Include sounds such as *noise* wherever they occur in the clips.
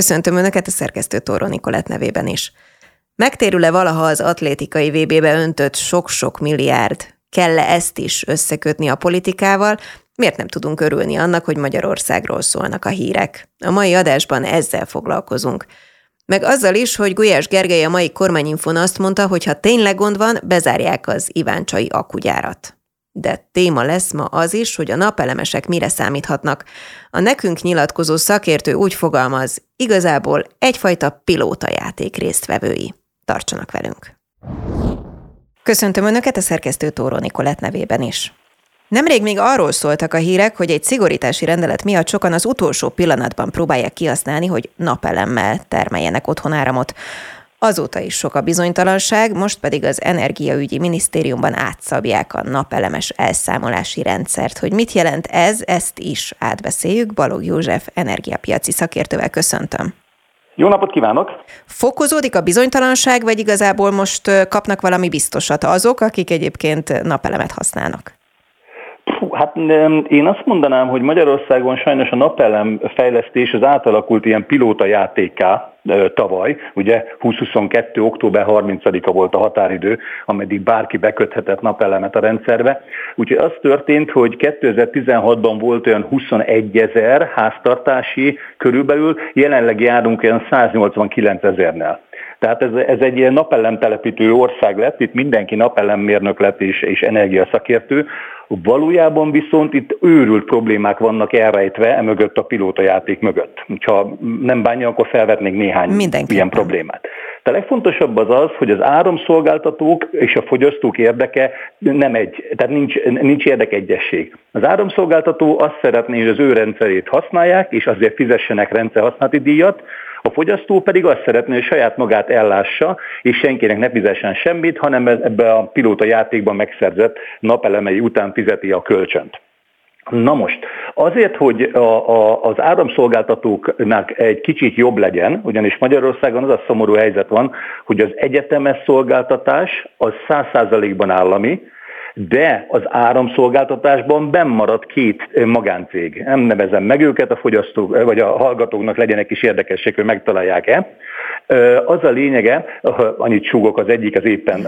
Köszöntöm Önöket a szerkesztő Tóró Nikolett nevében is. Megtérül-e valaha az atlétikai VB-be öntött sok-sok milliárd? Kell-e ezt is összekötni a politikával? Miért nem tudunk örülni annak, hogy Magyarországról szólnak a hírek? A mai adásban ezzel foglalkozunk. Meg azzal is, hogy Gulyás Gergely a mai kormányinfon azt mondta, hogy ha tényleg gond van, bezárják az Iváncsai akugyárat. De téma lesz ma az is, hogy a napelemesek mire számíthatnak. A nekünk nyilatkozó szakértő úgy fogalmaz, igazából egyfajta pilótajáték résztvevői. Tartsanak velünk! Köszöntöm Önöket a szerkesztő Tóró Nikolett nevében is. Nemrég még arról szóltak a hírek, hogy egy szigorítási rendelet miatt sokan az utolsó pillanatban próbálják kihasználni, hogy napelemmel termeljenek otthon áramot. Azóta is sok a bizonytalanság, most pedig az Energiaügyi Minisztériumban átszabják a napelemes elszámolási rendszert. Hogy mit jelent ez, ezt is átbeszéljük. Balog József energiapiaci szakértővel köszöntöm. Jó napot kívánok! Fokozódik a bizonytalanság, vagy igazából most kapnak valami biztosat azok, akik egyébként napelemet használnak? Hát én azt mondanám, hogy Magyarországon sajnos a napelem fejlesztés az átalakult ilyen pilóta játéká tavaly, ugye 2022. október 30-a volt a határidő, ameddig bárki beköthetett napelemet a rendszerbe. Úgyhogy az történt, hogy 2016-ban volt olyan 21 ezer háztartási körülbelül, jelenleg járunk olyan 189 ezernél. Tehát ez, ez egy ilyen napelemtelepítő ország lett, itt mindenki napelemmérnök lett és, és energiaszakértő, Valójában viszont itt őrült problémák vannak elrejtve emögött a pilótajáték mögött. Ha nem bánja, akkor felvetnék néhány ilyen problémát. De a legfontosabb az az, hogy az áramszolgáltatók és a fogyasztók érdeke nem egy, tehát nincs, nincs érdekegyesség. Az áramszolgáltató azt szeretné, hogy az ő rendszerét használják, és azért fizessenek rendszerhasználati díjat, a fogyasztó pedig azt szeretné, hogy saját magát ellássa, és senkinek ne fizessen semmit, hanem ebbe a pilóta játékban megszerzett napelemei után fizeti a kölcsönt. Na most, azért, hogy a, a, az áramszolgáltatóknak egy kicsit jobb legyen, ugyanis Magyarországon az a szomorú helyzet van, hogy az egyetemes szolgáltatás az 100%-ban állami, de az áramszolgáltatásban bennmaradt két magáncég. Nem nevezem meg őket, a fogyasztók vagy a hallgatóknak legyenek is érdekesség, hogy megtalálják-e. Az a lényege, annyit súgok az egyik, az éppen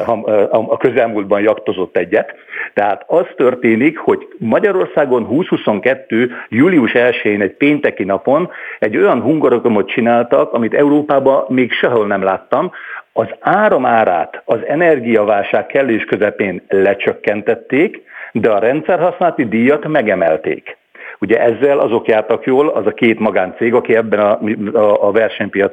a közelmúltban jaktozott egyet. Tehát az történik, hogy Magyarországon 2022. július 1-én egy pénteki napon egy olyan hungarokomot csináltak, amit Európában még sehol nem láttam, az áramárát az energiaválság kellős közepén lecsökkentették, de a rendszerhasználati díjat megemelték. Ugye ezzel azok jártak jól, az a két magáncég, aki ebben a, a, a versenypiac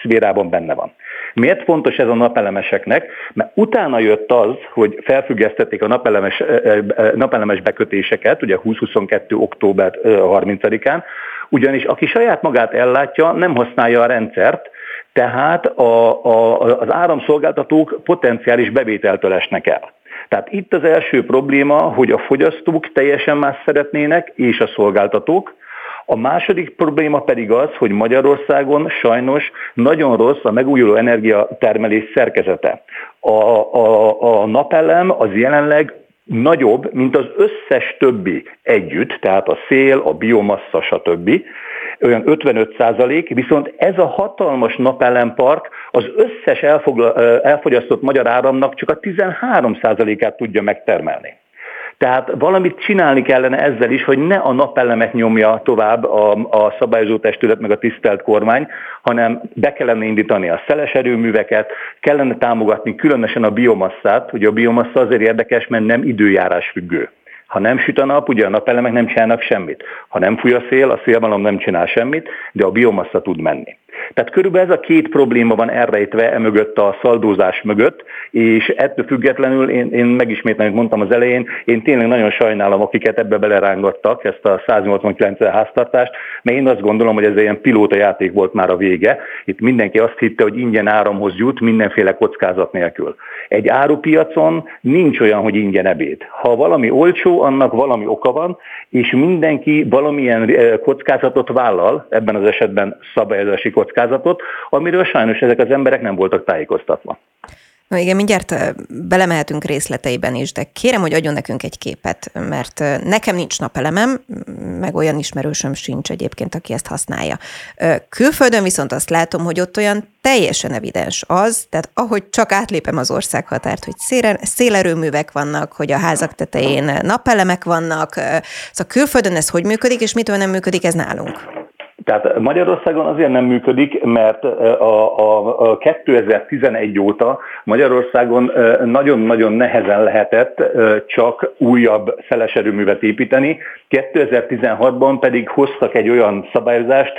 szférában benne van. Miért fontos ez a napelemeseknek? Mert utána jött az, hogy felfüggesztették a napelemes, napelemes bekötéseket, ugye 2022. október 30-án, ugyanis aki saját magát ellátja, nem használja a rendszert, tehát a, a, az áramszolgáltatók potenciális bevételtől esnek el. Tehát itt az első probléma, hogy a fogyasztók teljesen más szeretnének, és a szolgáltatók. A második probléma pedig az, hogy Magyarországon sajnos nagyon rossz a megújuló energiatermelés szerkezete. A, a, a napelem az jelenleg nagyobb, mint az összes többi együtt, tehát a szél, a biomassa, stb olyan 55 százalék, viszont ez a hatalmas napelempark az összes elfogyasztott magyar áramnak csak a 13 százalékát tudja megtermelni. Tehát valamit csinálni kellene ezzel is, hogy ne a napelemet nyomja tovább a, a szabályozó testület meg a tisztelt kormány, hanem be kellene indítani a szeles erőműveket, kellene támogatni különösen a biomasszát. Ugye a biomassa azért érdekes, mert nem időjárás függő. Ha nem süt a nap, ugye a napelemek nem csinálnak semmit. Ha nem fúj a szél, a szélmalom nem csinál semmit, de a biomassa tud menni. Tehát körülbelül ez a két probléma van elrejtve emögött a szaldózás mögött, és ettől függetlenül én, én megismétlem, mondtam az elején, én tényleg nagyon sajnálom, akiket ebbe belerángattak, ezt a 189 háztartást, mert én azt gondolom, hogy ez ilyen pilóta játék volt már a vége. Itt mindenki azt hitte, hogy ingyen áramhoz jut, mindenféle kockázat nélkül. Egy árupiacon nincs olyan, hogy ingyen ebéd. Ha valami olcsó, annak valami oka van, és mindenki valamilyen eh, kockázatot vállal, ebben az esetben szabályozási kockázatot, amiről sajnos ezek az emberek nem voltak tájékoztatva. Na igen, mindjárt belemehetünk részleteiben is, de kérem, hogy adjon nekünk egy képet, mert nekem nincs napelemem, meg olyan ismerősöm sincs egyébként, aki ezt használja. Külföldön viszont azt látom, hogy ott olyan teljesen evidens az, tehát ahogy csak átlépem az országhatárt, hogy szélerőművek vannak, hogy a házak tetején napelemek vannak, szóval külföldön ez hogy működik, és mitől nem működik ez nálunk? Tehát Magyarországon azért nem működik, mert a, a, a 2011 óta Magyarországon nagyon-nagyon nehezen lehetett csak újabb szeles erőművet építeni, 2016-ban pedig hoztak egy olyan szabályozást,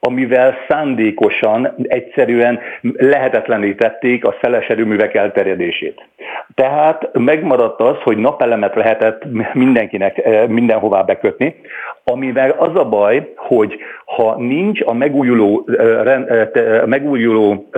amivel szándékosan egyszerűen lehetetlenítették a szeles erőművek elterjedését. Tehát megmaradt az, hogy napelemet lehetett mindenkinek eh, mindenhová bekötni, amivel az a baj, hogy ha nincs a megújuló, eh, eh, megújuló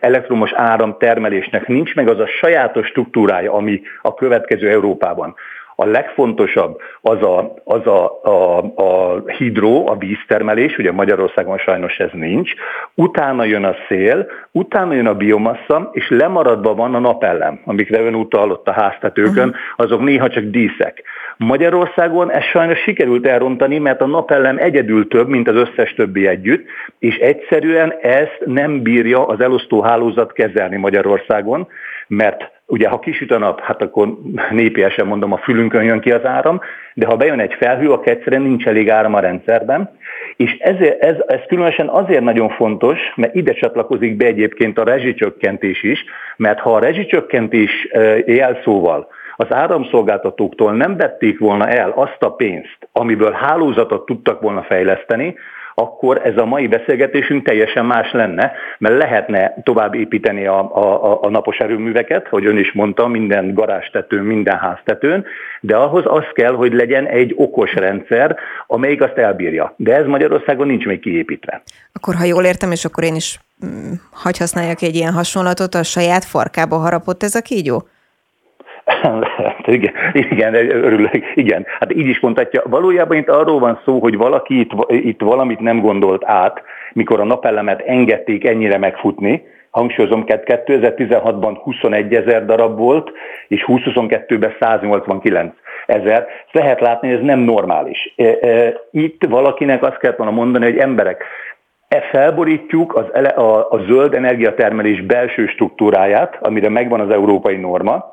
elektromos áram termelésnek, nincs meg az a sajátos struktúrája, ami a következő Európában, a legfontosabb az a, az a, a, a hidró, a víztermelés, ugye Magyarországon sajnos ez nincs, utána jön a szél, utána jön a biomassa, és lemaradva van a napellem, amikre ön utalt a háztetőkön, azok néha csak díszek. Magyarországon ez sajnos sikerült elrontani, mert a napellem egyedül több, mint az összes többi együtt, és egyszerűen ezt nem bírja az elosztó hálózat kezelni Magyarországon, mert ugye ha kisüt a nap, hát akkor népiesen mondom, a fülünkön jön ki az áram, de ha bejön egy felhő, akkor egyszerűen nincs elég áram a rendszerben, és ezért, ez, ez különösen azért nagyon fontos, mert ide csatlakozik be egyébként a rezsicsökkentés is, mert ha a rezsicsökkentés jelszóval az áramszolgáltatóktól nem vették volna el azt a pénzt, amiből hálózatot tudtak volna fejleszteni, akkor ez a mai beszélgetésünk teljesen más lenne, mert lehetne tovább építeni a, a, a napos erőműveket, hogy ön is mondta, minden garázstetőn, minden háztetőn, de ahhoz az kell, hogy legyen egy okos rendszer, amelyik azt elbírja. De ez Magyarországon nincs még kiépítve. Akkor, ha jól értem, és akkor én is hm, hagy használjak egy ilyen hasonlatot, a saját farkába harapott ez a kígyó? *laughs* igen, igen, örülök, igen. Hát így is mondhatja. Valójában itt arról van szó, hogy valaki itt, itt valamit nem gondolt át, mikor a napelemet engedték ennyire megfutni, hangsúlyozom, 2016-ban 21 ezer darab volt, és 2022-ben 189 ezer. Lehet látni, hogy ez nem normális. E, e, itt valakinek azt kellett volna mondani, hogy emberek, E felborítjuk az ele, a, a zöld energiatermelés belső struktúráját, amire megvan az európai norma,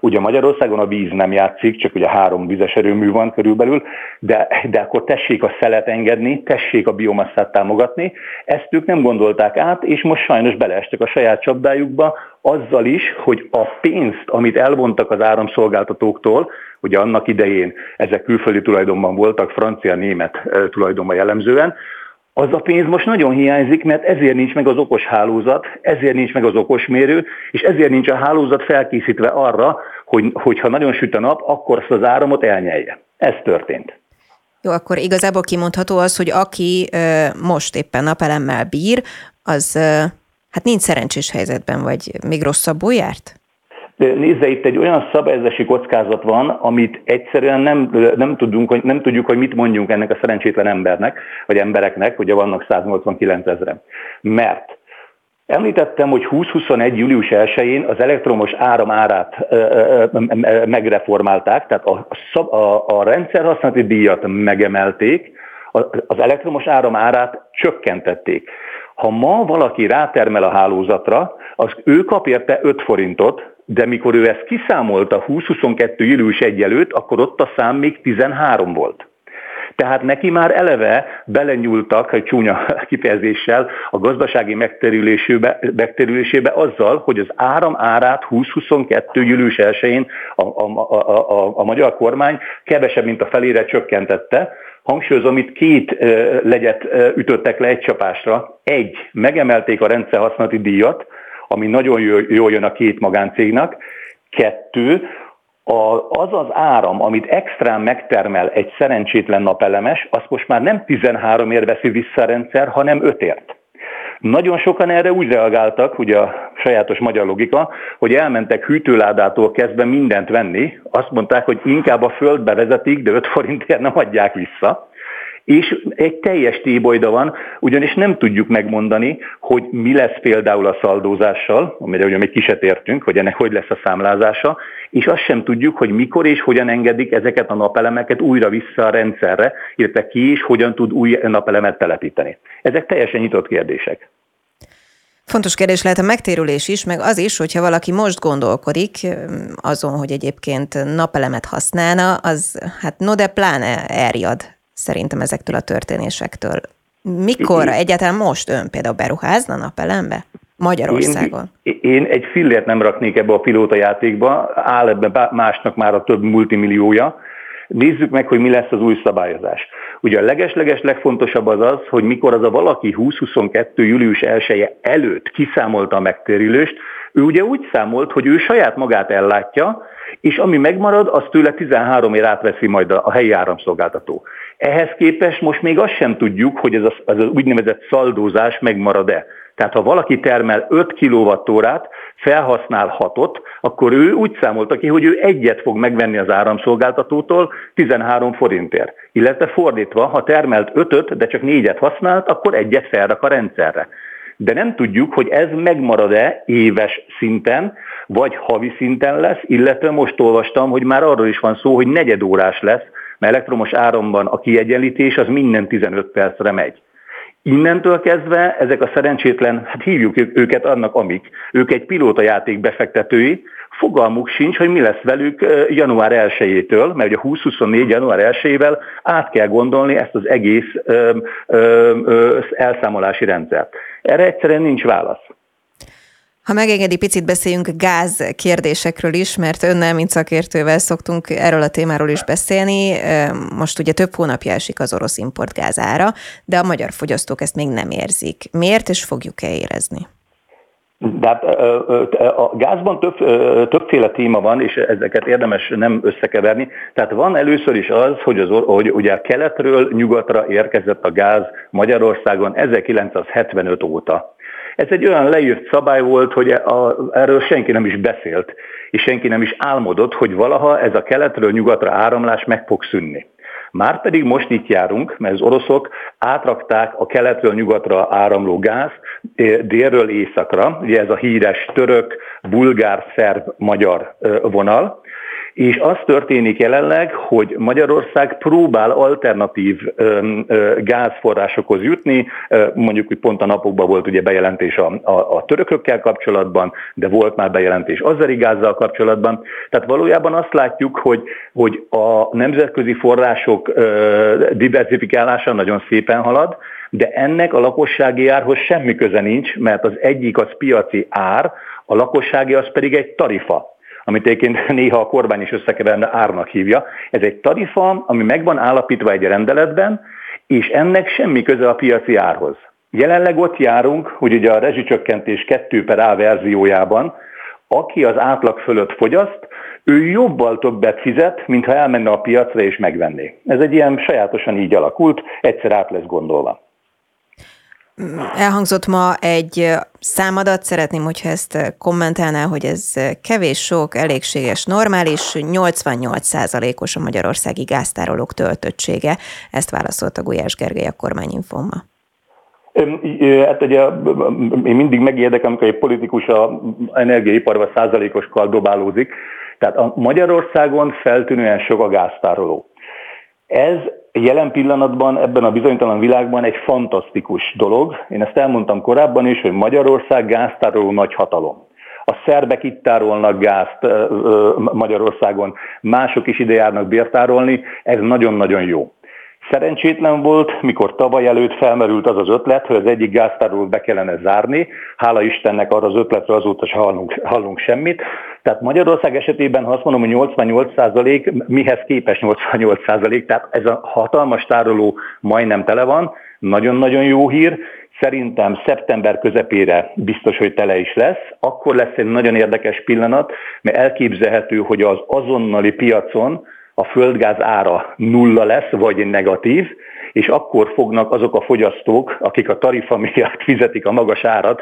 Ugye Magyarországon a víz nem játszik, csak ugye három vizes erőmű van körülbelül, de, de akkor tessék a szelet engedni, tessék a biomasszát támogatni. Ezt ők nem gondolták át, és most sajnos beleestek a saját csapdájukba, azzal is, hogy a pénzt, amit elvontak az áramszolgáltatóktól, ugye annak idején ezek külföldi tulajdonban voltak, francia-német tulajdonban jellemzően, az a pénz most nagyon hiányzik, mert ezért nincs meg az okos hálózat, ezért nincs meg az okos mérő, és ezért nincs a hálózat felkészítve arra, hogy, hogyha nagyon süt a nap, akkor azt az áramot elnyelje. Ez történt. Jó, akkor igazából kimondható az, hogy aki ö, most éppen napelemmel bír, az ö, hát nincs szerencsés helyzetben, vagy még rosszabbul járt? Nézze, itt egy olyan szabályozási kockázat van, amit egyszerűen nem, nem, tudunk, nem tudjuk, hogy mit mondjunk ennek a szerencsétlen embernek, vagy embereknek, ugye vannak 189 ezeren. Mert Említettem, hogy 2021. július 1-én az elektromos áram árát megreformálták, tehát a, a, a rendszerhasználati díjat megemelték, az elektromos áram árát csökkentették. Ha ma valaki rátermel a hálózatra, az ő kap érte 5 forintot, de mikor ő ezt kiszámolta 2022. július 1 előtt, akkor ott a szám még 13 volt. Tehát neki már eleve belenyúltak egy csúnya *laughs* kifejezéssel a gazdasági megterülésébe, megterülésébe azzal, hogy az áram árát 2022. július 1-én a, a, a, a, a magyar kormány kevesebb, mint a felére csökkentette, Hangsúlyozom, itt két legyet ütöttek le egy csapásra. Egy, megemelték a rendszerhasználati díjat, ami nagyon jól jön a két magáncégnek. Kettő, az az áram, amit extrán megtermel egy szerencsétlen napelemes, azt most már nem 13 ér veszi vissza a rendszer, hanem 5 ért. Nagyon sokan erre úgy reagáltak, ugye a sajátos magyar logika, hogy elmentek hűtőládától kezdve mindent venni, azt mondták, hogy inkább a földbe vezetik, de 5 forintért nem adják vissza És egy teljes tébolyda van, ugyanis nem tudjuk megmondani, hogy mi lesz például a szaldózással, amire ugye még kiset értünk, hogy ennek hogy lesz a számlázása, és azt sem tudjuk, hogy mikor és hogyan engedik ezeket a napelemeket újra vissza a rendszerre, illetve ki is hogyan tud új napelemet telepíteni. Ezek teljesen nyitott kérdések. Fontos kérdés lehet a megtérülés is, meg az is, hogyha valaki most gondolkodik azon, hogy egyébként napelemet használna, az hát no de pláne elriad szerintem ezektől a történésektől. Mikor egyáltalán most ön például beruházna napelembe? Magyarországon? Én, én egy fillért nem raknék ebbe a pilóta játékba, áll ebbe másnak már a több multimilliója. Nézzük meg, hogy mi lesz az új szabályozás. Ugye a legesleges legfontosabb az az, hogy mikor az a valaki 2022. július 1 előtt kiszámolta a megtérülést, ő ugye úgy számolt, hogy ő saját magát ellátja, és ami megmarad, az tőle 13 ér átveszi majd a helyi áramszolgáltató. Ehhez képest most még azt sem tudjuk, hogy ez az, az úgynevezett szaldózás megmarad-e. Tehát ha valaki termel 5 kWh-át, felhasznál 6-ot, akkor ő úgy számolta ki, hogy ő egyet fog megvenni az áramszolgáltatótól 13 forintért. Illetve fordítva, ha termelt 5-öt, de csak 4-et használt, akkor egyet felrak a rendszerre. De nem tudjuk, hogy ez megmarad-e éves szinten, vagy havi szinten lesz, illetve most olvastam, hogy már arról is van szó, hogy negyedórás lesz, mert elektromos áramban a kiegyenlítés az minden 15 percre megy. Innentől kezdve ezek a szerencsétlen, hát hívjuk őket annak, amik, ők egy pilótajáték befektetői, fogalmuk sincs, hogy mi lesz velük január 1-től, mert ugye 2024. január 1-ével át kell gondolni ezt az egész ö, ö, ö, elszámolási rendszert. Erre egyszerűen nincs válasz. Ha megengedi, picit beszéljünk gáz kérdésekről is, mert önnel, mint szakértővel szoktunk erről a témáról is beszélni. Most ugye több hónapja esik az orosz import gázára, de a magyar fogyasztók ezt még nem érzik. Miért, és fogjuk-e érezni? De hát a gázban több, többféle téma van, és ezeket érdemes nem összekeverni. Tehát van először is az, hogy, az, hogy ugye keletről nyugatra érkezett a gáz Magyarországon 1975 óta. Ez egy olyan leírt szabály volt, hogy a, erről senki nem is beszélt, és senki nem is álmodott, hogy valaha ez a keletről nyugatra áramlás meg fog szűnni. Márpedig most itt járunk, mert az oroszok átrakták a keletről nyugatra áramló gáz eh, délről északra, ugye ez a híres török, bulgár, szerb, magyar eh, vonal, és az történik jelenleg, hogy Magyarország próbál alternatív gázforrásokhoz jutni, mondjuk, hogy pont a napokban volt ugye bejelentés a, a, a törökökkel kapcsolatban, de volt már bejelentés azeri gázzal kapcsolatban. Tehát valójában azt látjuk, hogy, hogy a nemzetközi források diversifikálása nagyon szépen halad, de ennek a lakossági árhoz semmi köze nincs, mert az egyik az piaci ár, a lakossági az pedig egy tarifa amit egyébként néha a kormány is összekeverve árnak hívja. Ez egy tarifa, ami meg van állapítva egy rendeletben, és ennek semmi köze a piaci árhoz. Jelenleg ott járunk, hogy ugye a rezsicsökkentés 2 per A verziójában, aki az átlag fölött fogyaszt, ő jobbal többet fizet, mintha elmenne a piacra és megvenné. Ez egy ilyen sajátosan így alakult, egyszer át lesz gondolva. Elhangzott ma egy számadat, szeretném, hogyha ezt kommentálná, hogy ez kevés, sok, elégséges, normális, 88%-os a magyarországi gáztárolók töltöttsége. Ezt válaszolta Gulyás Gergely a kormányinfóma. Hát ugye én mindig megérdek, amikor egy politikus a energiaiparban százalékoskal dobálózik. Tehát a Magyarországon feltűnően sok a gáztároló. Ez jelen pillanatban ebben a bizonytalan világban egy fantasztikus dolog. Én ezt elmondtam korábban is, hogy Magyarország gáztároló nagy hatalom. A szerbek itt tárolnak gázt Magyarországon, mások is ide járnak bértárolni, ez nagyon-nagyon jó. Szerencsétlen volt, mikor tavaly előtt felmerült az az ötlet, hogy az egyik gáztárolót be kellene zárni. Hála Istennek arra az ötletre azóta se hallunk, hallunk semmit. Tehát Magyarország esetében, ha azt mondom, hogy 88 százalék, mihez képes 88 százalék, tehát ez a hatalmas tároló majdnem tele van, nagyon-nagyon jó hír. Szerintem szeptember közepére biztos, hogy tele is lesz. Akkor lesz egy nagyon érdekes pillanat, mert elképzelhető, hogy az azonnali piacon a földgáz ára nulla lesz, vagy negatív, és akkor fognak azok a fogyasztók, akik a tarifa miatt fizetik a magas árat,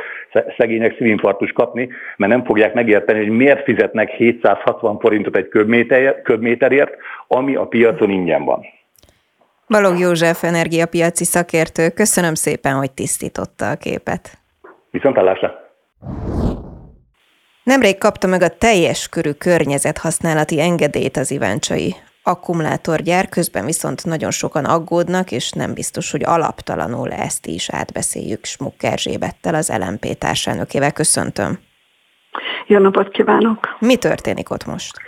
szegények szívinfarktus kapni, mert nem fogják megérteni, hogy miért fizetnek 760 forintot egy köbméterért, ami a piacon ingyen van. Balog József energiapiaci szakértő, köszönöm szépen, hogy tisztította a képet. Viszontlátásra! Nemrég kapta meg a teljes körű környezethasználati engedélyt az Iváncsai akkumulátorgyár, közben viszont nagyon sokan aggódnak, és nem biztos, hogy alaptalanul ezt is átbeszéljük Smuk Erzsébettel, az LMP társelnökével. Köszöntöm! Jó napot kívánok! Mi történik ott most?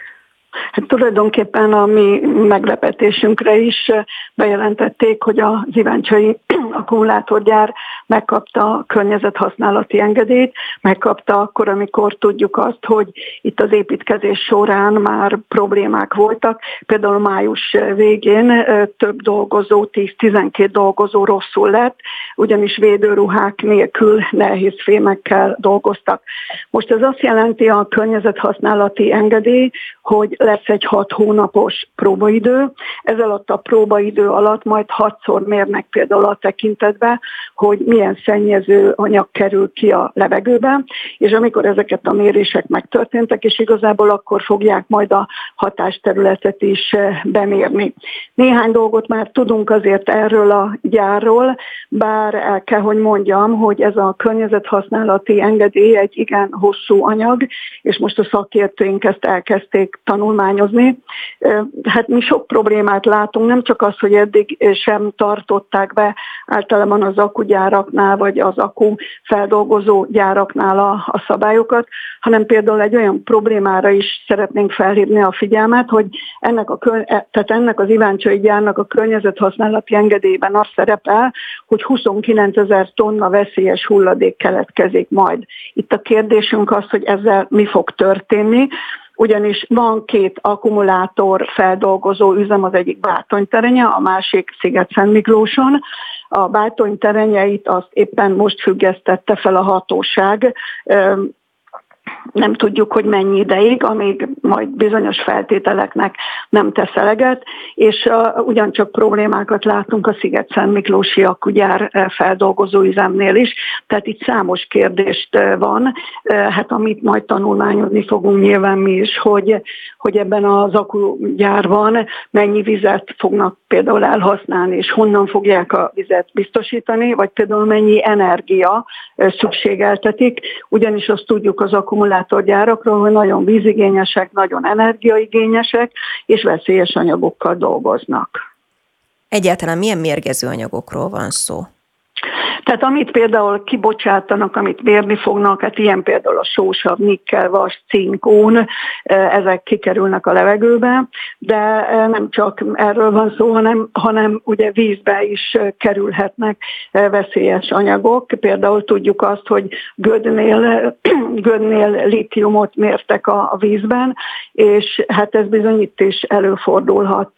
Hát tulajdonképpen a mi meglepetésünkre is bejelentették, hogy az Iváncsai *clears throat* akkumulátorgyár megkapta a környezethasználati engedélyt, megkapta akkor, amikor tudjuk azt, hogy itt az építkezés során már problémák voltak. Például május végén több dolgozó, 10-12 dolgozó rosszul lett, ugyanis védőruhák nélkül nehéz fémekkel dolgoztak. Most ez azt jelenti a környezethasználati engedély, hogy lesz egy hat hónapos próbaidő. Ez alatt a próbaidő alatt majd hatszor mérnek például a tekintetbe, hogy milyen szennyező anyag kerül ki a levegőbe, és amikor ezeket a mérések megtörténtek, és igazából akkor fogják majd a hatásterületet is eh, bemérni. Néhány dolgot már tudunk azért erről a gyárról, bár el kell, hogy mondjam, hogy ez a környezethasználati engedély egy igen hosszú anyag, és most a szakértőink ezt elkezdték tanulmányozni. Hát mi sok problémát látunk, nem csak az, hogy eddig sem tartották be általában az akugyáraknál, vagy az akku feldolgozó gyáraknál a, a szabályokat, hanem például egy olyan problémára is szeretnénk felhívni a figyelmet, hogy ennek, a, e, tehát ennek az Iváncsai gyárnak a környezethasználati engedélyben az szerepel, hogy 29 ezer tonna veszélyes hulladék keletkezik majd. Itt a kérdésünk az, hogy ezzel mi fog történni ugyanis van két akkumulátor feldolgozó üzem, az egyik Bátonyterenye, a másik Sziget-Szent Miklóson. A Bátony terenyeit azt éppen most függesztette fel a hatóság, nem tudjuk, hogy mennyi ideig, amíg majd bizonyos feltételeknek nem tesz eleget, és uh, ugyancsak problémákat látunk a Sziget-Szent Miklósi akkugyár feldolgozó üzemnél is, tehát itt számos kérdést van, hát amit majd tanulmányozni fogunk nyilván mi is, hogy, hogy ebben az akkugyárban mennyi vizet fognak például elhasználni, és honnan fogják a vizet biztosítani, vagy például mennyi energia szükségeltetik, ugyanis azt tudjuk az akkumulátorgyárakról, hogy nagyon vízigényesek, nagyon energiaigényesek, és veszélyes anyagokkal dolgoznak. Egyáltalán milyen mérgező anyagokról van szó? Tehát amit például kibocsátanak, amit mérni fognak, hát ilyen például a sósav, nikkel, vas, cinkón, ezek kikerülnek a levegőbe, de nem csak erről van szó, hanem, hanem ugye vízbe is kerülhetnek veszélyes anyagok. Például tudjuk azt, hogy gödnél, *clears throat* gödnél litiumot mértek a, a vízben, és hát ez bizony itt is előfordulhat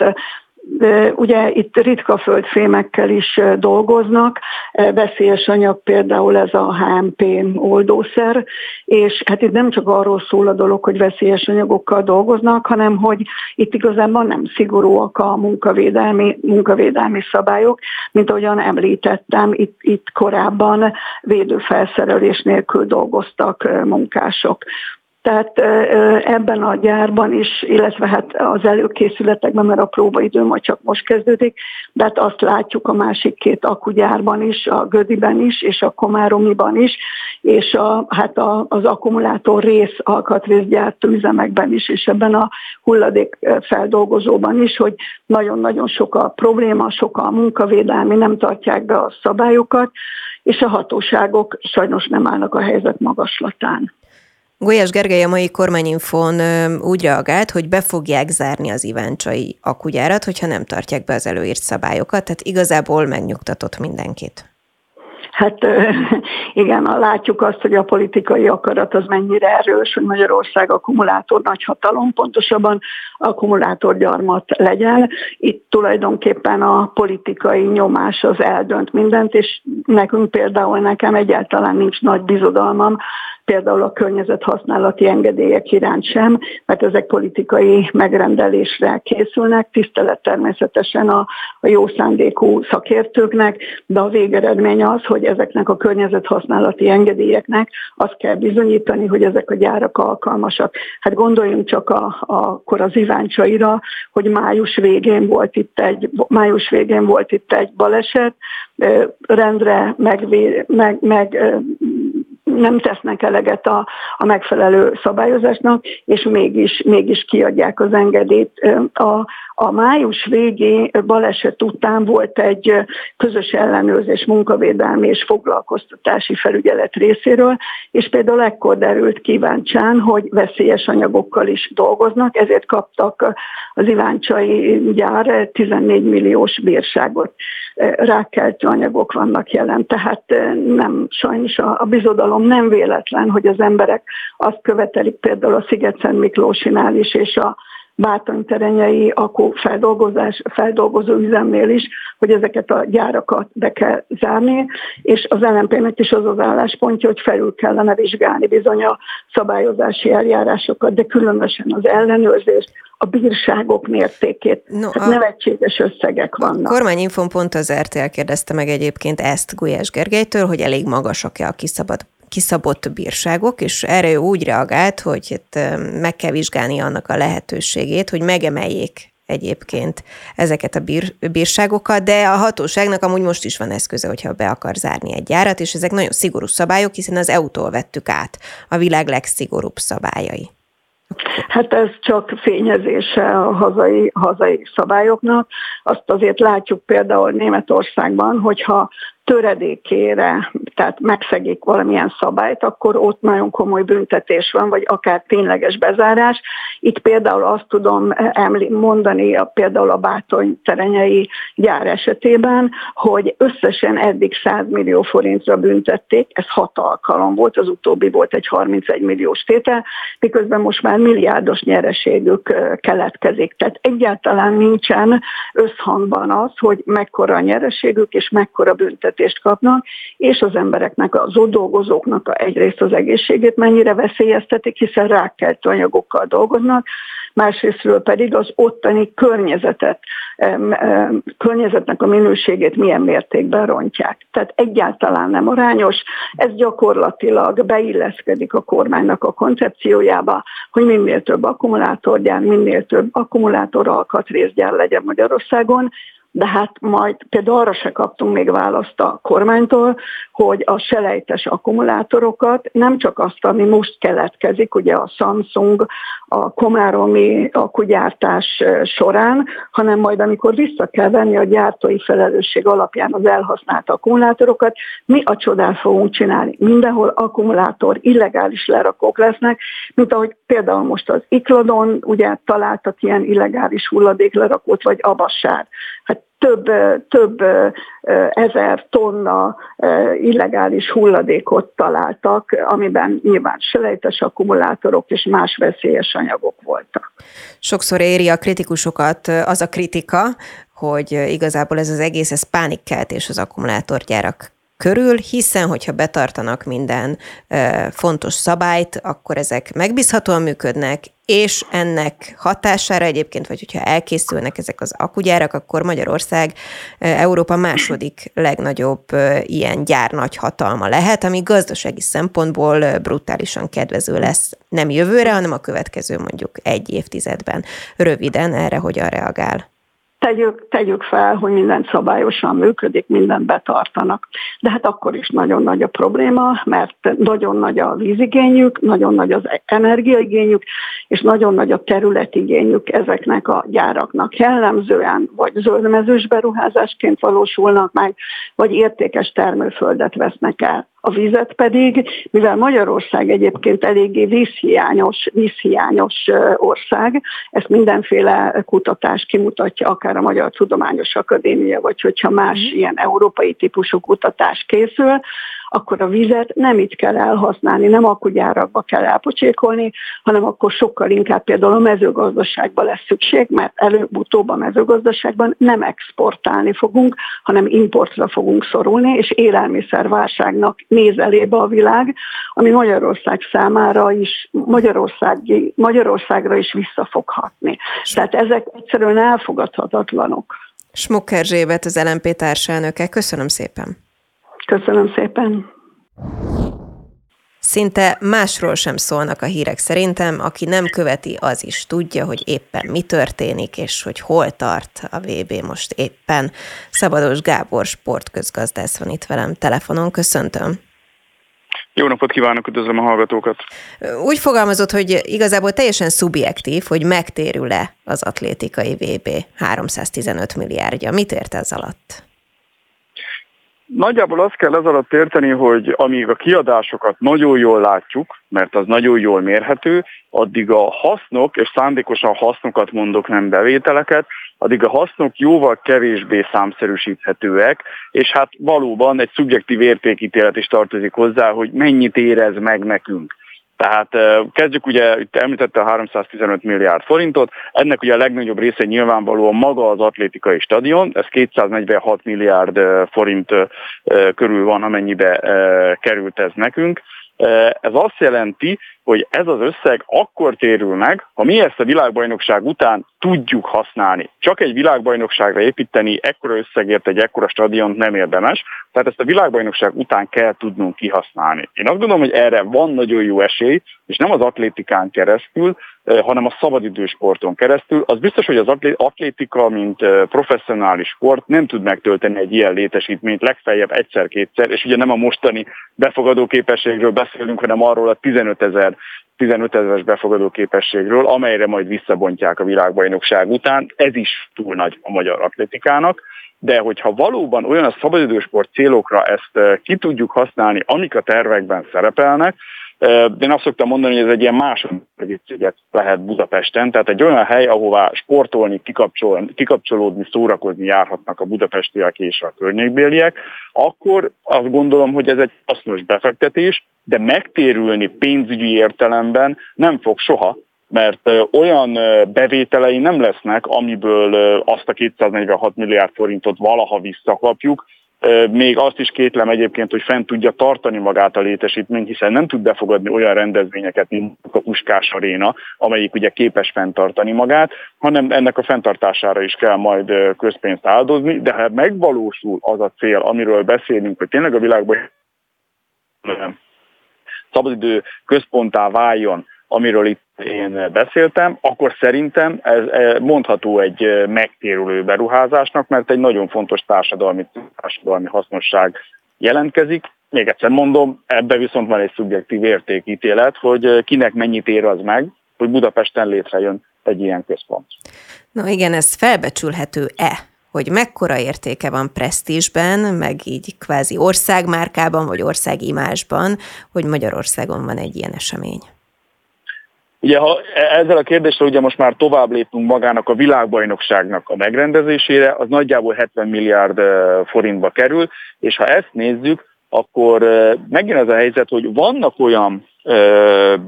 Ugye itt ritka földfémekkel is dolgoznak, veszélyes anyag például ez a HMP oldószer, és hát itt nem csak arról szól a dolog, hogy veszélyes anyagokkal dolgoznak, hanem hogy itt igazából nem szigorúak a munkavédelmi, munkavédelmi szabályok, mint ahogyan említettem, itt, itt korábban védőfelszerelés nélkül dolgoztak munkások. Tehát ebben a gyárban is, illetve hát az előkészületekben, mert a próbaidő majd csak most kezdődik, de hát azt látjuk a másik két akugyárban is, a Gödiben is, és a Komáromiban is, és a, hát a, az akkumulátor rész alkatrészgyártó üzemekben is, és ebben a hulladék feldolgozóban is, hogy nagyon-nagyon sok a probléma, sok a munkavédelmi, nem tartják be a szabályokat, és a hatóságok sajnos nem állnak a helyzet magaslatán. Golyás Gergely a mai kormányinfón úgy reagált, hogy be fogják zárni az iváncsai akugyárat, hogyha nem tartják be az előírt szabályokat, tehát igazából megnyugtatott mindenkit. Hát *laughs* igen, látjuk azt, hogy a politikai akarat az mennyire erős, hogy Magyarország akkumulátor nagyhatalom, pontosabban akkumulátorgyarmat legyen. Itt tulajdonképpen a politikai nyomás az eldönt mindent, és nekünk például nekem egyáltalán nincs nagy bizodalmam például a környezethasználati engedélyek iránt sem, mert ezek politikai megrendelésre készülnek, tisztelet természetesen a, a jó szándékú szakértőknek, de a végeredmény az, hogy ezeknek a környezethasználati engedélyeknek azt kell bizonyítani, hogy ezek a gyárak alkalmasak. Hát gondoljunk csak a, a, akkor az iváncsaira, hogy május végén volt itt egy, május végén volt itt egy baleset, rendre meg, meg, meg nem tesznek eleget a, a megfelelő szabályozásnak, és mégis, mégis kiadják az engedélyt. A, a május végi baleset után volt egy közös ellenőrzés munkavédelmi és foglalkoztatási felügyelet részéről, és például ekkor derült kíváncsán, hogy veszélyes anyagokkal is dolgoznak, ezért kaptak az Iváncsai gyár 14 milliós bírságot. Rákeltő anyagok vannak jelen, tehát nem sajnos a, a bizodalom nem véletlen, hogy az emberek azt követelik például a Sziget-Szent Miklósinál is, és a bátonyterenyei akkor feldolgozás, feldolgozó üzemnél is, hogy ezeket a gyárakat be kell zárni, és az LNP-nek is az az álláspontja, hogy felül kellene vizsgálni bizony a szabályozási eljárásokat, de különösen az ellenőrzést, a bírságok mértékét. No, hát a nevetséges összegek vannak. A kormányinfon pont az RTL kérdezte meg egyébként ezt Gulyás Gergelytől, hogy elég magasak-e a kiszabad kiszabott bírságok, és erre ő úgy reagált, hogy itt meg kell vizsgálni annak a lehetőségét, hogy megemeljék egyébként ezeket a bír, bírságokat, de a hatóságnak amúgy most is van eszköze, hogyha be akar zárni egy gyárat, és ezek nagyon szigorú szabályok, hiszen az EU-tól vettük át a világ legszigorúbb szabályai. Hát ez csak fényezése a hazai, hazai szabályoknak. Azt azért látjuk például Németországban, hogyha töredékére, tehát megszegik valamilyen szabályt, akkor ott nagyon komoly büntetés van, vagy akár tényleges bezárás. Itt például azt tudom mondani, például a Bátony terenyei gyár esetében, hogy összesen eddig 100 millió forintra büntették, ez hat alkalom volt, az utóbbi volt egy 31 milliós tétel, miközben most már milliárdos nyereségük keletkezik. Tehát egyáltalán nincsen összhangban az, hogy mekkora a nyereségük és mekkora büntetés fizetést kapnak, és az embereknek, az ott dolgozóknak a egyrészt az egészségét mennyire veszélyeztetik, hiszen rákkeltő anyagokkal dolgoznak, másrésztről pedig az ottani környezetet, környezetnek a minőségét milyen mértékben rontják. Tehát egyáltalán nem arányos, ez gyakorlatilag beilleszkedik a kormánynak a koncepciójába, hogy minél több akkumulátorgyár, minél több akkumulátor alkatrészgyár legyen Magyarországon, de hát majd például arra se kaptunk még választ a kormánytól, hogy a selejtes akkumulátorokat, nem csak azt, ami most keletkezik, ugye a Samsung, a Komáromi akkugyártás során, hanem majd amikor vissza kell venni a gyártói felelősség alapján az elhasznált akkumulátorokat, mi a csodát fogunk csinálni. Mindenhol akkumulátor, illegális lerakók lesznek, mint ahogy például most az Ikladon, ugye találtak ilyen illegális hulladéklerakót, vagy Abassár. Hát több, több ezer tonna illegális hulladékot találtak, amiben nyilván selejtes akkumulátorok és más veszélyes anyagok voltak. Sokszor éri a kritikusokat az a kritika, hogy igazából ez az egész, ez pánikkeltés az akkumulátorgyárak körül, hiszen hogyha betartanak minden fontos szabályt, akkor ezek megbízhatóan működnek, és ennek hatására egyébként, vagy hogyha elkészülnek ezek az akugyárak, akkor Magyarország Európa második legnagyobb ilyen gyár nagy hatalma lehet, ami gazdasági szempontból brutálisan kedvező lesz nem jövőre, hanem a következő mondjuk egy évtizedben. Röviden erre hogyan reagál? Tegyük, tegyük fel, hogy minden szabályosan működik, mindent betartanak. De hát akkor is nagyon nagy a probléma, mert nagyon nagy a vízigényük, nagyon nagy az energiaigényük, és nagyon nagy a területigényük ezeknek a gyáraknak. Jellemzően vagy zöldmezős beruházásként valósulnak meg, vagy értékes termőföldet vesznek el. A vizet pedig, mivel Magyarország egyébként eléggé vízhiányos, vízhiányos ország, ezt mindenféle kutatás kimutatja, akár a Magyar Tudományos Akadémia, vagy hogyha más mm. ilyen európai típusú kutatás készül, akkor a vizet nem itt kell elhasználni, nem akkugyárakba kell elpocsékolni, hanem akkor sokkal inkább például a mezőgazdaságban lesz szükség, mert előbb-utóbb a mezőgazdaságban nem exportálni fogunk, hanem importra fogunk szorulni, és élelmiszerválságnak néz elébe a világ, ami Magyarország számára is, Magyarországi, Magyarországra is vissza fog hatni. Tehát ezek egyszerűen elfogadhatatlanok. Smukker Erzsébet, az LMP társelnöke. Köszönöm szépen. Köszönöm szépen. Szinte másról sem szólnak a hírek szerintem, aki nem követi, az is tudja, hogy éppen mi történik, és hogy hol tart a VB most éppen. Szabados Gábor sportközgazdász van itt velem telefonon, köszöntöm. Jó napot kívánok, üdvözlöm a hallgatókat. Úgy fogalmazott, hogy igazából teljesen szubjektív, hogy megtérül-e az atlétikai VB 315 milliárdja. Mit ért ez alatt? Nagyjából azt kell ez alatt érteni, hogy amíg a kiadásokat nagyon jól látjuk, mert az nagyon jól mérhető, addig a hasznok, és szándékosan hasznokat mondok, nem bevételeket, addig a hasznok jóval kevésbé számszerűsíthetőek, és hát valóban egy szubjektív értékítélet is tartozik hozzá, hogy mennyit érez meg nekünk. Tehát kezdjük ugye, itt említette a 315 milliárd forintot, ennek ugye a legnagyobb része nyilvánvalóan maga az atlétikai stadion, ez 246 milliárd forint körül van, amennyibe került ez nekünk. Ez azt jelenti, hogy ez az összeg akkor térül meg, ha mi ezt a világbajnokság után tudjuk használni. Csak egy világbajnokságra építeni ekkora összegért egy ekkora stadiont nem érdemes, tehát ezt a világbajnokság után kell tudnunk kihasználni. Én azt gondolom, hogy erre van nagyon jó esély, és nem az atlétikán keresztül, hanem a szabadidősporton keresztül. Az biztos, hogy az atlétika, mint professzionális sport nem tud megtölteni egy ilyen létesítményt legfeljebb egyszer-kétszer, és ugye nem a mostani befogadó képességről beszélünk, hanem arról a 15 ezer 15 ezeres befogadó képességről, amelyre majd visszabontják a világbajnokság után. Ez is túl nagy a magyar atlétikának de hogyha valóban olyan a szabadidősport célokra ezt ki tudjuk használni, amik a tervekben szerepelnek, én azt szoktam mondani, hogy ez egy ilyen második sziget lehet Budapesten, tehát egy olyan hely, ahová sportolni, kikapcsol, kikapcsolódni, szórakozni járhatnak a budapestiek és a környékbéliek, akkor azt gondolom, hogy ez egy hasznos befektetés, de megtérülni pénzügyi értelemben nem fog soha, mert olyan bevételei nem lesznek, amiből azt a 246 milliárd forintot valaha visszakapjuk, még azt is kétlem egyébként, hogy fent tudja tartani magát a létesítmény, hiszen nem tud befogadni olyan rendezvényeket, mint a Puskás Aréna, amelyik ugye képes fenntartani magát, hanem ennek a fenntartására is kell majd közpénzt áldozni, de ha megvalósul az a cél, amiről beszélünk, hogy tényleg a világban szabadidő központtá váljon, amiről itt én beszéltem, akkor szerintem ez mondható egy megtérülő beruházásnak, mert egy nagyon fontos társadalmi, társadalmi hasznosság jelentkezik. Még egyszer mondom, ebbe viszont van egy szubjektív értékítélet, hogy kinek mennyit ér az meg, hogy Budapesten létrejön egy ilyen központ. Na igen, ez felbecsülhető-e? hogy mekkora értéke van presztízsben, meg így kvázi országmárkában, vagy országimásban, hogy Magyarországon van egy ilyen esemény. Ugye ha e- ezzel a kérdéssel ugye most már tovább lépünk magának a világbajnokságnak a megrendezésére, az nagyjából 70 milliárd forintba kerül, és ha ezt nézzük, akkor megint az a helyzet, hogy vannak olyan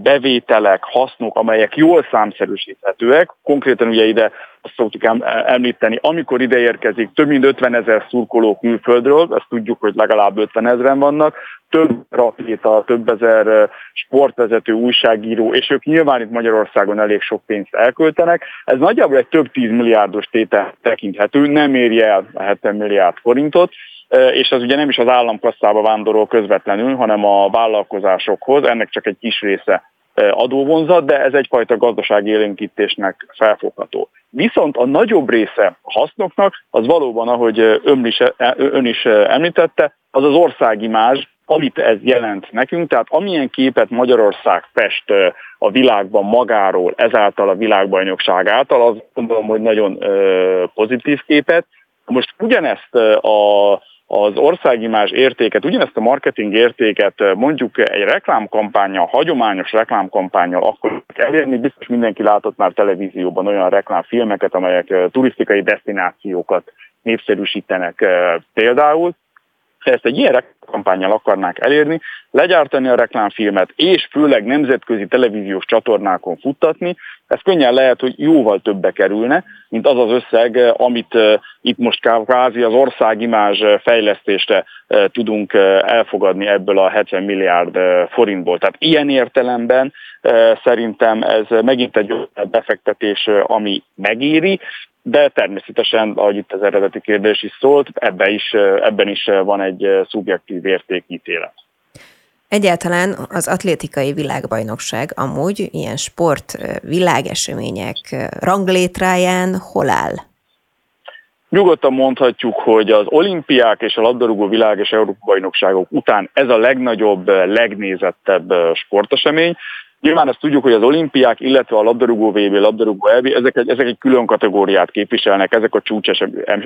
bevételek, hasznok, amelyek jól számszerűsíthetőek. Konkrétan ugye ide azt szoktuk említeni, amikor ide érkezik több mint 50 ezer szurkoló külföldről, ezt tudjuk, hogy legalább 50 ezeren vannak, több rakéta, több ezer sportvezető, újságíró, és ők nyilván itt Magyarországon elég sok pénzt elköltenek. Ez nagyjából egy több tíz milliárdos tétel tekinthető, nem érje el a 70 milliárd forintot, és az ugye nem is az államkasszába vándorol közvetlenül, hanem a vállalkozásokhoz, ennek csak egy kis része adóvonzat, de ez egyfajta gazdasági élénkítésnek felfogható. Viszont a nagyobb része a hasznoknak, az valóban, ahogy ön is, ön is említette, az az országimázs, amit ez jelent nekünk, tehát amilyen képet Magyarország fest a világban magáról, ezáltal a világbajnokság által, az gondolom, hogy nagyon pozitív képet. Most ugyanezt a az országimás értéket, ugyanezt a marketing értéket mondjuk egy reklámkampányjal, hagyományos reklámkampányjal akkor elérni, biztos mindenki látott már televízióban olyan reklámfilmeket, amelyek turisztikai destinációkat népszerűsítenek például, ha ezt egy ilyen kampányjal akarnák elérni, legyártani a reklámfilmet, és főleg nemzetközi televíziós csatornákon futtatni, ez könnyen lehet, hogy jóval többe kerülne, mint az az összeg, amit itt most kvázi az országimázs fejlesztésre tudunk elfogadni ebből a 70 milliárd forintból. Tehát ilyen értelemben szerintem ez megint egy befektetés, ami megéri, de természetesen, ahogy itt az eredeti kérdés is szólt, ebben is, ebben is van egy szubjektív értékítélet. Egyáltalán az atlétikai világbajnokság amúgy ilyen sport világesemények ranglétráján hol áll? Nyugodtan mondhatjuk, hogy az olimpiák és a labdarúgó világ és Európa bajnokságok után ez a legnagyobb, legnézettebb sportesemény. Nyilván ezt tudjuk, hogy az olimpiák, illetve a labdarúgó VB, labdarúgó EB, ezek egy, ezek egy külön kategóriát képviselnek, ezek a csúcs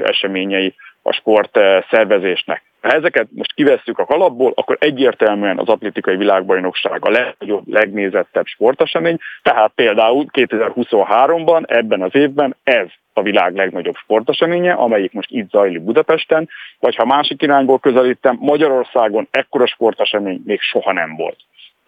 eseményei a sport eh, szervezésnek. Ha ezeket most kivesszük a kalapból, akkor egyértelműen az atlétikai világbajnokság a legnagyobb, legnézettebb sportesemény, tehát például 2023-ban, ebben az évben ez a világ legnagyobb sporteseménye, amelyik most itt zajlik Budapesten, vagy ha másik irányból közelítem, Magyarországon ekkora sportesemény még soha nem volt.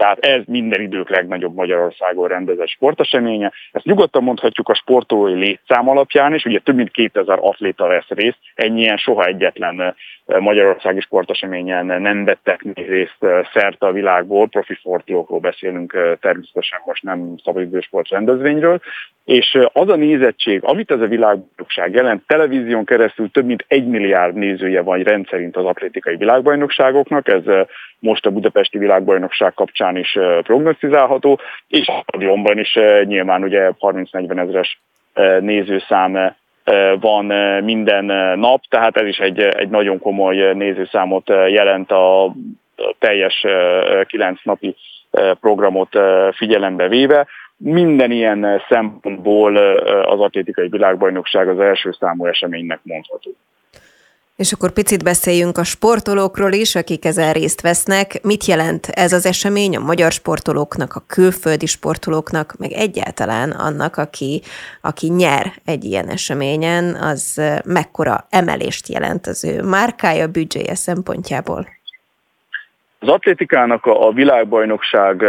Tehát ez minden idők legnagyobb Magyarországon rendezett sporteseménye. Ezt nyugodtan mondhatjuk a sportolói létszám alapján is, ugye több mint 2000 atléta vesz részt, ennyien soha egyetlen magyarországi sporteseményen nem vettek részt eh, szerte a világból, profi sportolókról beszélünk eh, természetesen most nem szabadidősport rendezvényről, és az a nézettség, amit ez a világbajnokság jelent, televízión keresztül több mint egy milliárd nézője van rendszerint az atlétikai világbajnokságoknak, ez most a budapesti világbajnokság kapcsán is prognosztizálható, és a stadionban is nyilván ugye 30-40 ezeres nézőszám van minden nap, tehát ez is egy, egy nagyon komoly nézőszámot jelent a teljes kilenc napi programot figyelembe véve. Minden ilyen szempontból az atlétikai világbajnokság az első számú eseménynek mondható. És akkor picit beszéljünk a sportolókról is, akik ezen részt vesznek. Mit jelent ez az esemény a magyar sportolóknak, a külföldi sportolóknak, meg egyáltalán annak, aki, aki nyer egy ilyen eseményen, az mekkora emelést jelent az ő márkája, büdzséje szempontjából? Az atlétikának a, világbajnokság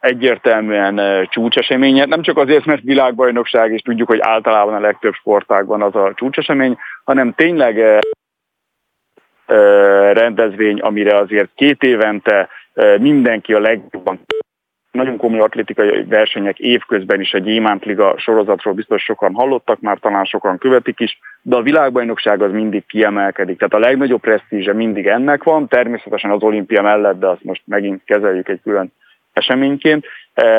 egyértelműen csúcseseménye, nem csak azért, mert világbajnokság, és tudjuk, hogy általában a legtöbb sportágban az a csúcsesemény, hanem tényleg rendezvény, amire azért két évente mindenki a legjobban nagyon komoly atlétikai versenyek évközben is egy Gyémántliga sorozatról biztos sokan hallottak, már talán sokan követik is, de a világbajnokság az mindig kiemelkedik. Tehát a legnagyobb presztízse mindig ennek van, természetesen az olimpia mellett, de azt most megint kezeljük egy külön eseményként.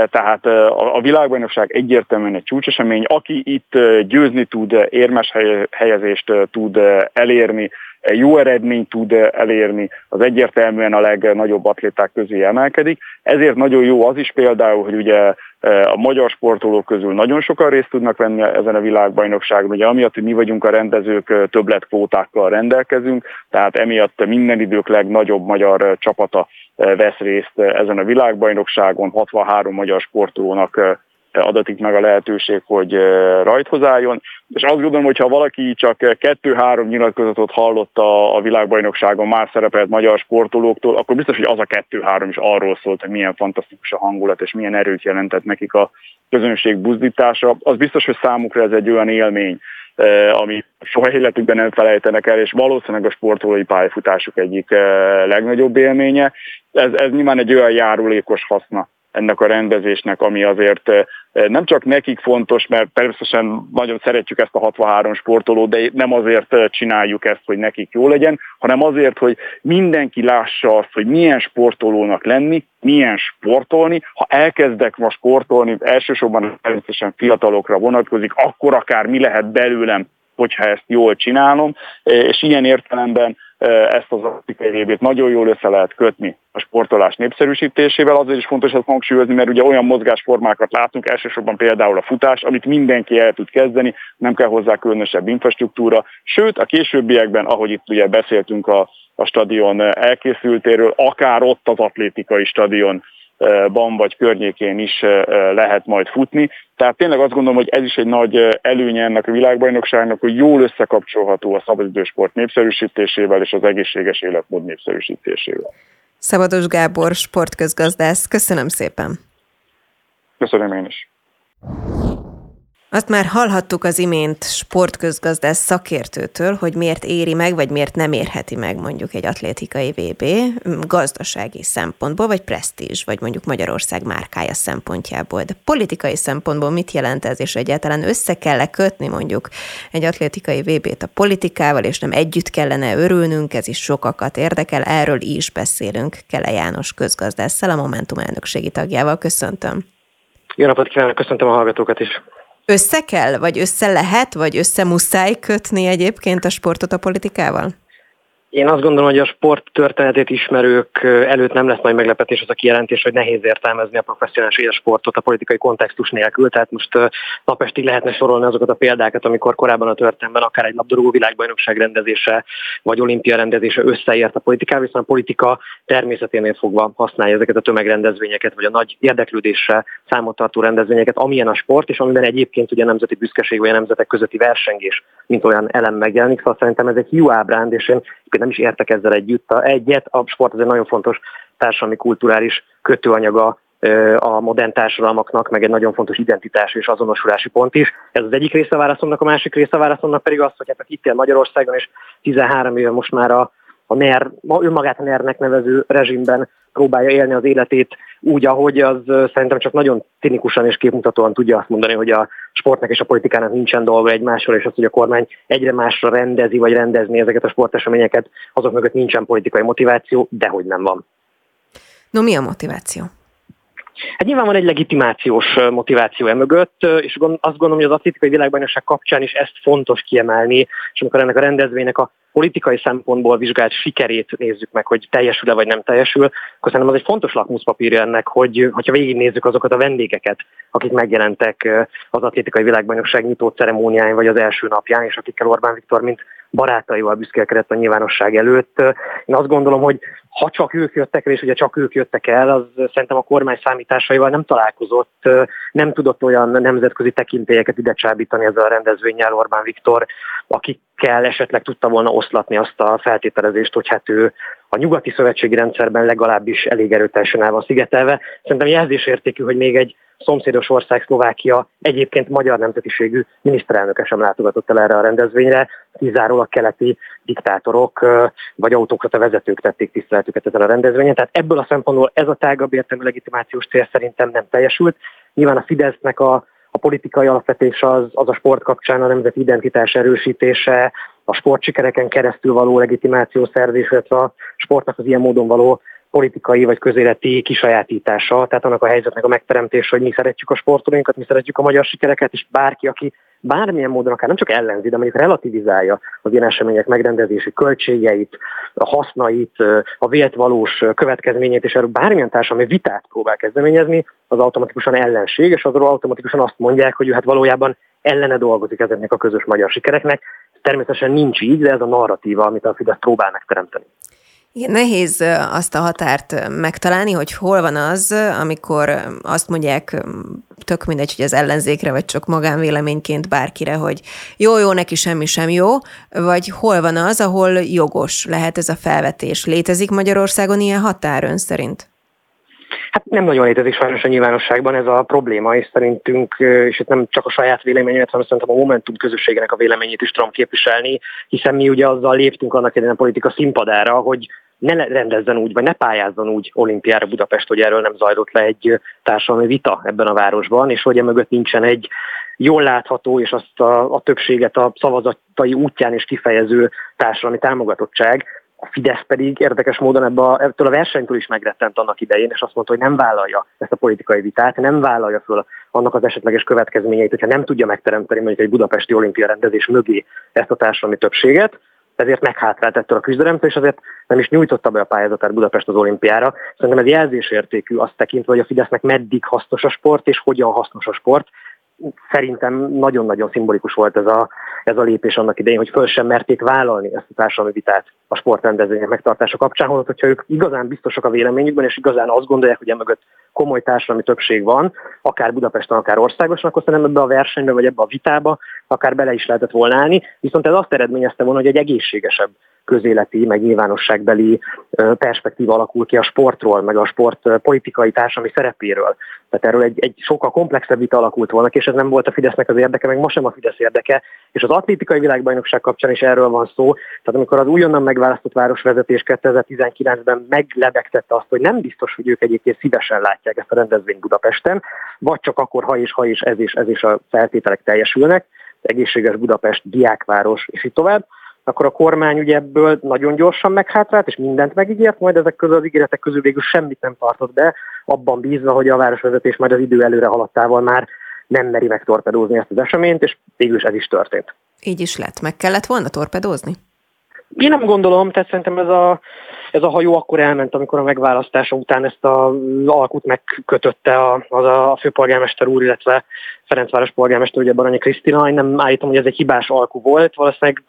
Tehát a világbajnokság egyértelműen egy csúcsesemény. Aki itt győzni tud, érmes helyezést tud elérni, jó eredményt tud elérni, az egyértelműen a legnagyobb atléták közé emelkedik. Ezért nagyon jó az is például, hogy ugye e, a magyar sportolók közül nagyon sokan részt tudnak venni ezen a világbajnokságon, ugye amiatt, hogy mi vagyunk a rendezők, e, többletkvótákkal rendelkezünk, tehát emiatt minden idők legnagyobb magyar csapata vesz részt ezen a világbajnokságon, 63 magyar sportolónak adatik meg a lehetőség, hogy rajthoz álljon. És azt gondolom, hogy ha valaki csak kettő-három nyilatkozatot hallott a, a világbajnokságon már szerepelt magyar sportolóktól, akkor biztos, hogy az a kettő-három is arról szólt, hogy milyen fantasztikus a hangulat, és milyen erőt jelentett nekik a közönség buzdítása. Az biztos, hogy számukra ez egy olyan élmény, ami soha életükben nem felejtenek el, és valószínűleg a sportolói pályafutásuk egyik legnagyobb élménye. Ez, ez nyilván egy olyan járulékos haszna ennek a rendezésnek, ami azért eh, nem csak nekik fontos, mert természetesen nagyon szeretjük ezt a 63 sportolót, de nem azért eh, csináljuk ezt, hogy nekik jó legyen, hanem azért, hogy mindenki lássa azt, hogy milyen sportolónak lenni, milyen sportolni. Ha elkezdek most sportolni, elsősorban természetesen fiatalokra vonatkozik, akkor akár mi lehet belőlem, hogyha ezt jól csinálom, eh, és ilyen értelemben ezt az optikai vb nagyon jól össze lehet kötni a sportolás népszerűsítésével. Azért is fontos ezt hangsúlyozni, mert ugye olyan mozgásformákat látunk, elsősorban például a futás, amit mindenki el tud kezdeni, nem kell hozzá különösebb infrastruktúra. Sőt, a későbbiekben, ahogy itt ugye beszéltünk a, a stadion elkészültéről, akár ott az atlétikai stadion ban vagy környékén is lehet majd futni. Tehát tényleg azt gondolom, hogy ez is egy nagy előnye ennek a világbajnokságnak, hogy jól összekapcsolható a szabadidősport népszerűsítésével és az egészséges életmód népszerűsítésével. Szabados Gábor, sportközgazdász, köszönöm szépen! Köszönöm én is! Azt már hallhattuk az imént sportközgazdász szakértőtől, hogy miért éri meg, vagy miért nem érheti meg mondjuk egy atlétikai VB gazdasági szempontból, vagy presztízs, vagy mondjuk Magyarország márkája szempontjából. De politikai szempontból mit jelent ez, és egyáltalán össze kell kötni mondjuk egy atlétikai VB-t a politikával, és nem együtt kellene örülnünk, ez is sokakat érdekel, erről is beszélünk Kele János közgazdásszal, a Momentum elnökségi tagjával. Köszöntöm! Jó napot kívánok, köszöntöm a hallgatókat is! Össze kell, vagy össze lehet, vagy össze muszáj kötni egyébként a sportot a politikával? Én azt gondolom, hogy a sport történetét ismerők előtt nem lesz nagy meglepetés az a kijelentés, hogy nehéz értelmezni a professzionális sportot a politikai kontextus nélkül. Tehát most napestig lehetne sorolni azokat a példákat, amikor korábban a történetben akár egy labdarúgó világbajnokság rendezése vagy olimpia rendezése összeért a politikával, hiszen a politika természeténél fogva használja ezeket a tömegrendezvényeket, vagy a nagy érdeklődésre számot tartó rendezvényeket, amilyen a sport, és amiben egyébként ugye a nemzeti büszkeség vagy a nemzetek közötti versengés, mint olyan elem megjelenik. Szóval szerintem ez egy hiú ábránd, és én nem is értek ezzel együtt. A egyet, a sport az egy nagyon fontos társadalmi kulturális kötőanyaga a modern társadalmaknak, meg egy nagyon fontos identitás és azonosulási pont is. Ez az egyik része a válaszomnak, a másik része a válaszomnak pedig az, hogy hát itt él Magyarországon, és 13 éve most már a, a NER, önmagát a NER-nek nevező rezsimben próbálja élni az életét úgy, ahogy az szerintem csak nagyon cinikusan és képmutatóan tudja azt mondani, hogy a sportnak és a politikának nincsen dolga egymásról, és az, hogy a kormány egyre másra rendezi, vagy rendezni ezeket a sporteseményeket, azok mögött nincsen politikai motiváció, de hogy nem van. No, mi a motiváció? Hát nyilván van egy legitimációs motiváció emögött, és azt gondolom, hogy az atlétikai világbajnokság kapcsán is ezt fontos kiemelni, és amikor ennek a rendezvénynek a politikai szempontból vizsgált sikerét nézzük meg, hogy teljesül-e vagy nem teljesül, akkor szerintem az egy fontos lakmuszpapírja ennek, hogy ha végignézzük azokat a vendégeket, akik megjelentek az atlétikai világbajnokság nyitó ceremóniáján vagy az első napján, és akikkel Orbán Viktor, mint barátaival büszkélkedett a nyilvánosság előtt. Én azt gondolom, hogy ha csak ők jöttek el, és ugye csak ők jöttek el, az szerintem a kormány számításaival nem találkozott, nem tudott olyan nemzetközi tekintélyeket ide csábítani ezzel a rendezvényel Orbán Viktor, akikkel esetleg tudta volna oszlatni azt a feltételezést, hogy hát ő a nyugati szövetségi rendszerben legalábbis elég erőteljesen el van szigetelve. Szerintem jelzésértékű, hogy még egy szomszédos ország Szlovákia egyébként magyar nemzetiségű miniszterelnöke sem látogatott el erre a rendezvényre, kizárólag keleti diktátorok vagy autokrata vezetők tették tiszteletüket ezen a rendezvényen. Tehát ebből a szempontból ez a tágabb értelmű legitimációs cél szerintem nem teljesült. Nyilván a Fidesznek a a politikai alapvetés az, az a sport kapcsán a nemzeti identitás erősítése, a sportsikereken keresztül való legitimáció szerzés, illetve a sportnak az ilyen módon való politikai vagy közéleti kisajátítása, tehát annak a helyzetnek a megteremtése, hogy mi szeretjük a sportolóinkat, mi szeretjük a magyar sikereket, és bárki, aki bármilyen módon akár nem csak ellenzi, de mondjuk relativizálja az ilyen események megrendezési költségeit, a hasznait, a vélt valós következményét, és erről bármilyen társadalmi vitát próbál kezdeményezni, az automatikusan ellenség, és azról automatikusan azt mondják, hogy ő hát valójában ellene dolgozik ezeknek a közös magyar sikereknek. Természetesen nincs így, de ez a narratíva, amit a Fidesz próbál megteremteni. Igen, nehéz azt a határt megtalálni, hogy hol van az, amikor azt mondják, tök mindegy, hogy az ellenzékre, vagy csak magánvéleményként bárkire, hogy jó, jó, neki semmi sem jó, vagy hol van az, ahol jogos lehet ez a felvetés. Létezik Magyarországon ilyen határ ön szerint? Hát nem nagyon létezik sajnos a nyilvánosságban ez a probléma, és szerintünk, és itt nem csak a saját véleményemet, hanem szerintem a Momentum közösségének a véleményét is tudom képviselni, hiszen mi ugye azzal léptünk annak idején a politika színpadára, hogy ne rendezzen úgy, vagy ne pályázzon úgy olimpiára Budapest, hogy erről nem zajlott le egy társadalmi vita ebben a városban, és hogy emögött nincsen egy jól látható, és azt a, a többséget a szavazatai útján is kifejező társadalmi támogatottság, a Fidesz pedig érdekes módon ebbe a, ebből a versenytől is megrettent annak idején, és azt mondta, hogy nem vállalja ezt a politikai vitát, nem vállalja föl annak az esetleges következményeit, hogyha nem tudja megteremteni mondjuk egy budapesti olimpia rendezés mögé ezt a társadalmi többséget, ezért meghátrált ettől a küzdelemtől, és azért nem is nyújtotta be a pályázatát Budapest az olimpiára. Szerintem ez jelzésértékű azt tekintve, hogy a Fidesznek meddig hasznos a sport, és hogyan hasznos a sport. Szerintem nagyon-nagyon szimbolikus volt ez a, ez a lépés annak idején, hogy föl sem merték vállalni ezt a társadalmi vitát a sportrendezvények megtartása kapcsán, holott, hogyha ők igazán biztosak a véleményükben, és igazán azt gondolják, hogy emögött komoly társadalmi többség van, akár Budapesten, akár országosan, akkor szerintem ebbe a versenybe, vagy ebbe a vitába akár bele is lehetett volna állni, viszont ez azt eredményezte volna, hogy egy egészségesebb közéleti, meg nyilvánosságbeli perspektíva alakul ki a sportról, meg a sport politikai társadalmi szerepéről. Tehát erről egy, egy sokkal komplexebb vita alakult volna, és ez nem volt a Fidesznek az érdeke, meg ma sem a Fidesz érdeke. És az atlétikai világbajnokság kapcsán is erről van szó. Tehát amikor az újonnan megválasztott városvezetés 2019-ben meglebegtette azt, hogy nem biztos, hogy ők egyébként szívesen látják ezt a rendezvényt Budapesten, vagy csak akkor, ha és ha és ez és ez is a feltételek teljesülnek, egészséges Budapest, diákváros, és így tovább, akkor a kormány ugye ebből nagyon gyorsan meghátrált, és mindent megígért, majd ezek közül az ígéretek közül végül semmit nem tartott be, abban bízva, hogy a városvezetés majd az idő előre haladtával már nem meri megtorpedózni ezt az eseményt, és végül is ez is történt. Így is lett. Meg kellett volna torpedózni? Én nem gondolom, tehát szerintem ez a, ez a hajó akkor elment, amikor a megválasztása után ezt az alkut megkötötte a, az a főpolgármester úr, illetve Ferencváros polgármester, ugye Baranyi Krisztina. Én nem állítom, hogy ez egy hibás alku volt, valószínűleg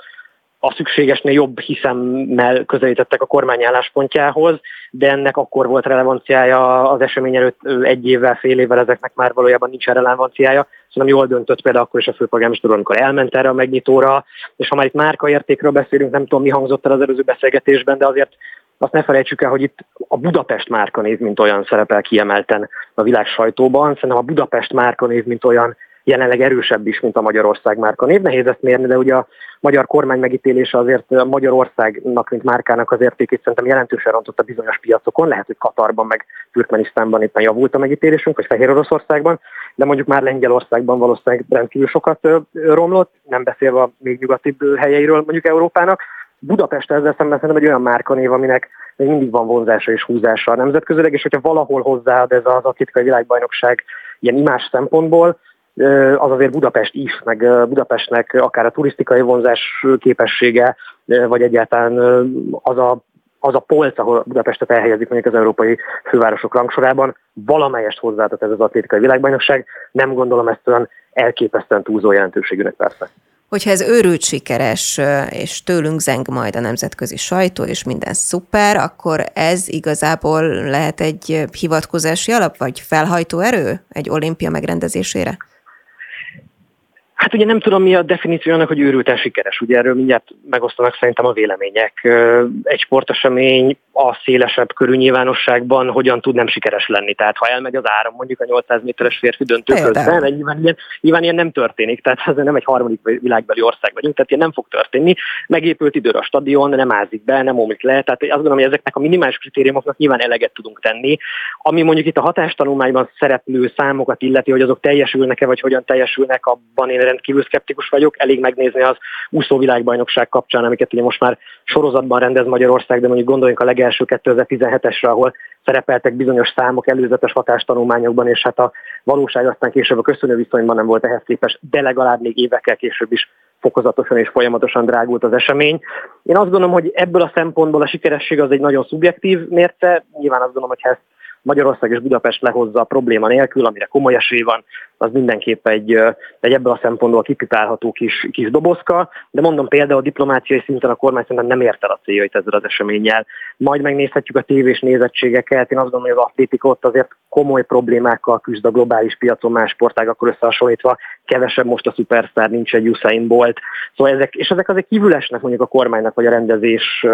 a szükségesnél jobb hiszemmel közelítettek a kormány álláspontjához, de ennek akkor volt relevanciája az esemény előtt egy évvel, fél évvel ezeknek már valójában nincs relevanciája. Szerintem jól döntött például akkor is a főpolgármester amikor elment erre a megnyitóra, és ha már itt márkaértékről beszélünk, nem tudom mi hangzott el az előző beszélgetésben, de azért azt ne felejtsük el, hogy itt a Budapest márkanév, mint olyan szerepel kiemelten a világ sajtóban. Szerintem a Budapest márkanév, mint olyan jelenleg erősebb is, mint a Magyarország márka név. Nehéz ezt mérni, de ugye a magyar kormány megítélése azért a Magyarországnak, mint márkának az értékét szerintem jelentősen rontott a bizonyos piacokon. Lehet, hogy Katarban, meg Türkmenisztánban éppen javult a megítélésünk, vagy Fehér Oroszországban, de mondjuk már Lengyelországban valószínűleg rendkívül sokat romlott, nem beszélve a még nyugatibb helyeiről mondjuk Európának. Budapest ezzel szemben szerintem egy olyan márkanév, aminek még mindig van vonzása és húzása a nemzetközileg, és hogyha valahol hozzáad ez az atlétikai világbajnokság ilyen imás szempontból, az azért Budapest is, meg Budapestnek akár a turisztikai vonzás képessége, vagy egyáltalán az a az a polc, ahol Budapestet elhelyezik mondjuk az európai fővárosok rangsorában, valamelyest hozzáadott ez az atlétikai világbajnokság. Nem gondolom ezt olyan elképesztően túlzó jelentőségűnek persze. Hogyha ez őrült sikeres, és tőlünk zeng majd a nemzetközi sajtó, és minden szuper, akkor ez igazából lehet egy hivatkozási alap, vagy felhajtó erő egy olimpia megrendezésére? Hát ugye nem tudom, mi a definíció annak, hogy őrülten sikeres. Ugye erről mindjárt megosztanak szerintem a vélemények. Egy sportesemény a szélesebb körű nyilvánosságban hogyan tud nem sikeres lenni. Tehát ha elmegy az áram mondjuk a 800 méteres férfi döntő közben, nyilván ilyen, nyilván ilyen nem történik. Tehát ez nem egy harmadik világbeli ország vagyunk, tehát ilyen nem fog történni. Megépült időre a stadion, nem ázik be, nem omlik le. Tehát azt gondolom, hogy ezeknek a minimális kritériumoknak nyilván eleget tudunk tenni. Ami mondjuk itt a hatástanulmányban szereplő számokat illeti, hogy azok teljesülnek-e, vagy hogyan teljesülnek, abban én rendkívül szkeptikus vagyok. Elég megnézni az úszó világbajnokság kapcsán, amiket ugye most már sorozatban rendez Magyarország, de mondjuk gondoljunk a legelső 2017-esre, ahol szerepeltek bizonyos számok előzetes hatástanulmányokban, és hát a valóság aztán később a köszönő viszonyban nem volt ehhez képes, de legalább még évekkel később is fokozatosan és folyamatosan drágult az esemény. Én azt gondolom, hogy ebből a szempontból a sikeresség az egy nagyon szubjektív mérce. Nyilván azt gondolom, hogy ha ezt Magyarország és Budapest lehozza a probléma nélkül, amire komoly esély van, az mindenképp egy, egy ebből a szempontból kipipálható kis, kis dobozka, de mondom például a diplomáciai szinten a kormány szerintem nem ért el a céljait ezzel az eseménnyel. Majd megnézhetjük a tévés nézettségeket, én azt gondolom, hogy az atlétika ott azért komoly problémákkal küzd a globális piacon más sportágakkal összehasonlítva, kevesebb most a szupersztár, nincs egy Usain Bolt. Szóval ezek, és ezek azért kívülesnek mondjuk a kormánynak vagy a rendezés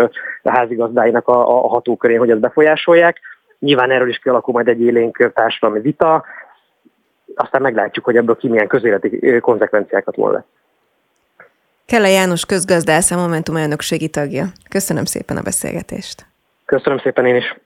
a házigazdáinak a, a hatókörén, hogy ezt befolyásolják. Nyilván erről is kialakul majd egy élénk társadalmi vita, aztán meglátjuk, hogy ebből ki milyen közéleti konzekvenciákat von le. Kelle János közgazdász, a Momentum elnökségi tagja. Köszönöm szépen a beszélgetést. Köszönöm szépen én is.